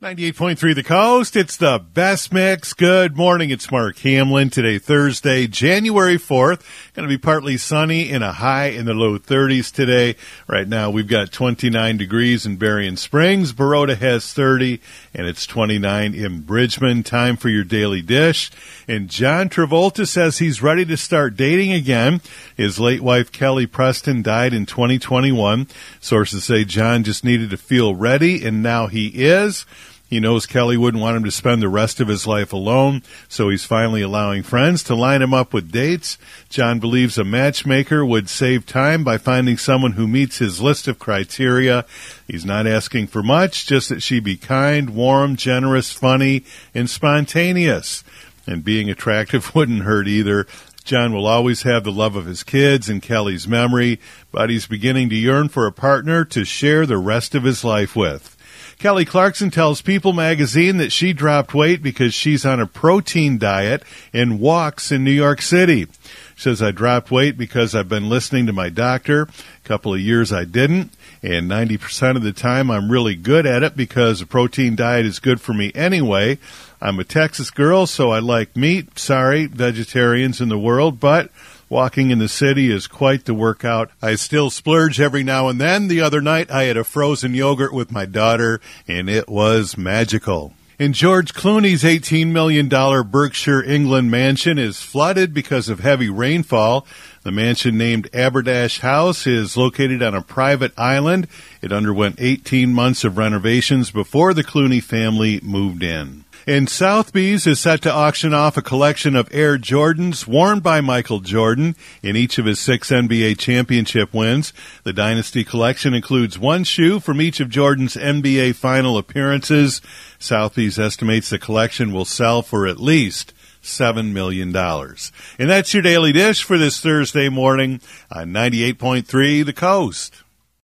98.3 The Coast. It's the best mix. Good morning. It's Mark Hamlin. Today, Thursday, January 4th. Going to be partly sunny and a high in the low 30s today. Right now, we've got 29 degrees in Berrien Springs. Baroda has 30 and it's 29 in Bridgman. Time for your daily dish. And John Travolta says he's ready to start dating again. His late wife, Kelly Preston, died in 2021. Sources say John just needed to feel ready and now he is. He knows Kelly wouldn't want him to spend the rest of his life alone, so he's finally allowing friends to line him up with dates. John believes a matchmaker would save time by finding someone who meets his list of criteria. He's not asking for much, just that she be kind, warm, generous, funny, and spontaneous. And being attractive wouldn't hurt either. John will always have the love of his kids and Kelly's memory, but he's beginning to yearn for a partner to share the rest of his life with. Kelly Clarkson tells People magazine that she dropped weight because she's on a protein diet and walks in New York City. She says, I dropped weight because I've been listening to my doctor. A couple of years I didn't. And 90% of the time I'm really good at it because a protein diet is good for me anyway. I'm a Texas girl, so I like meat. Sorry, vegetarians in the world, but Walking in the city is quite the workout. I still splurge every now and then. The other night I had a frozen yogurt with my daughter and it was magical. In George Clooney's $18 million Berkshire, England mansion is flooded because of heavy rainfall. The mansion named Aberdash House is located on a private island. It underwent 18 months of renovations before the Clooney family moved in. And Sotheby's is set to auction off a collection of Air Jordans worn by Michael Jordan in each of his six NBA championship wins. The Dynasty collection includes one shoe from each of Jordan's NBA final appearances. Sotheby's estimates the collection will sell for at least $7 million. And that's your daily dish for this Thursday morning on 98.3 The Coast.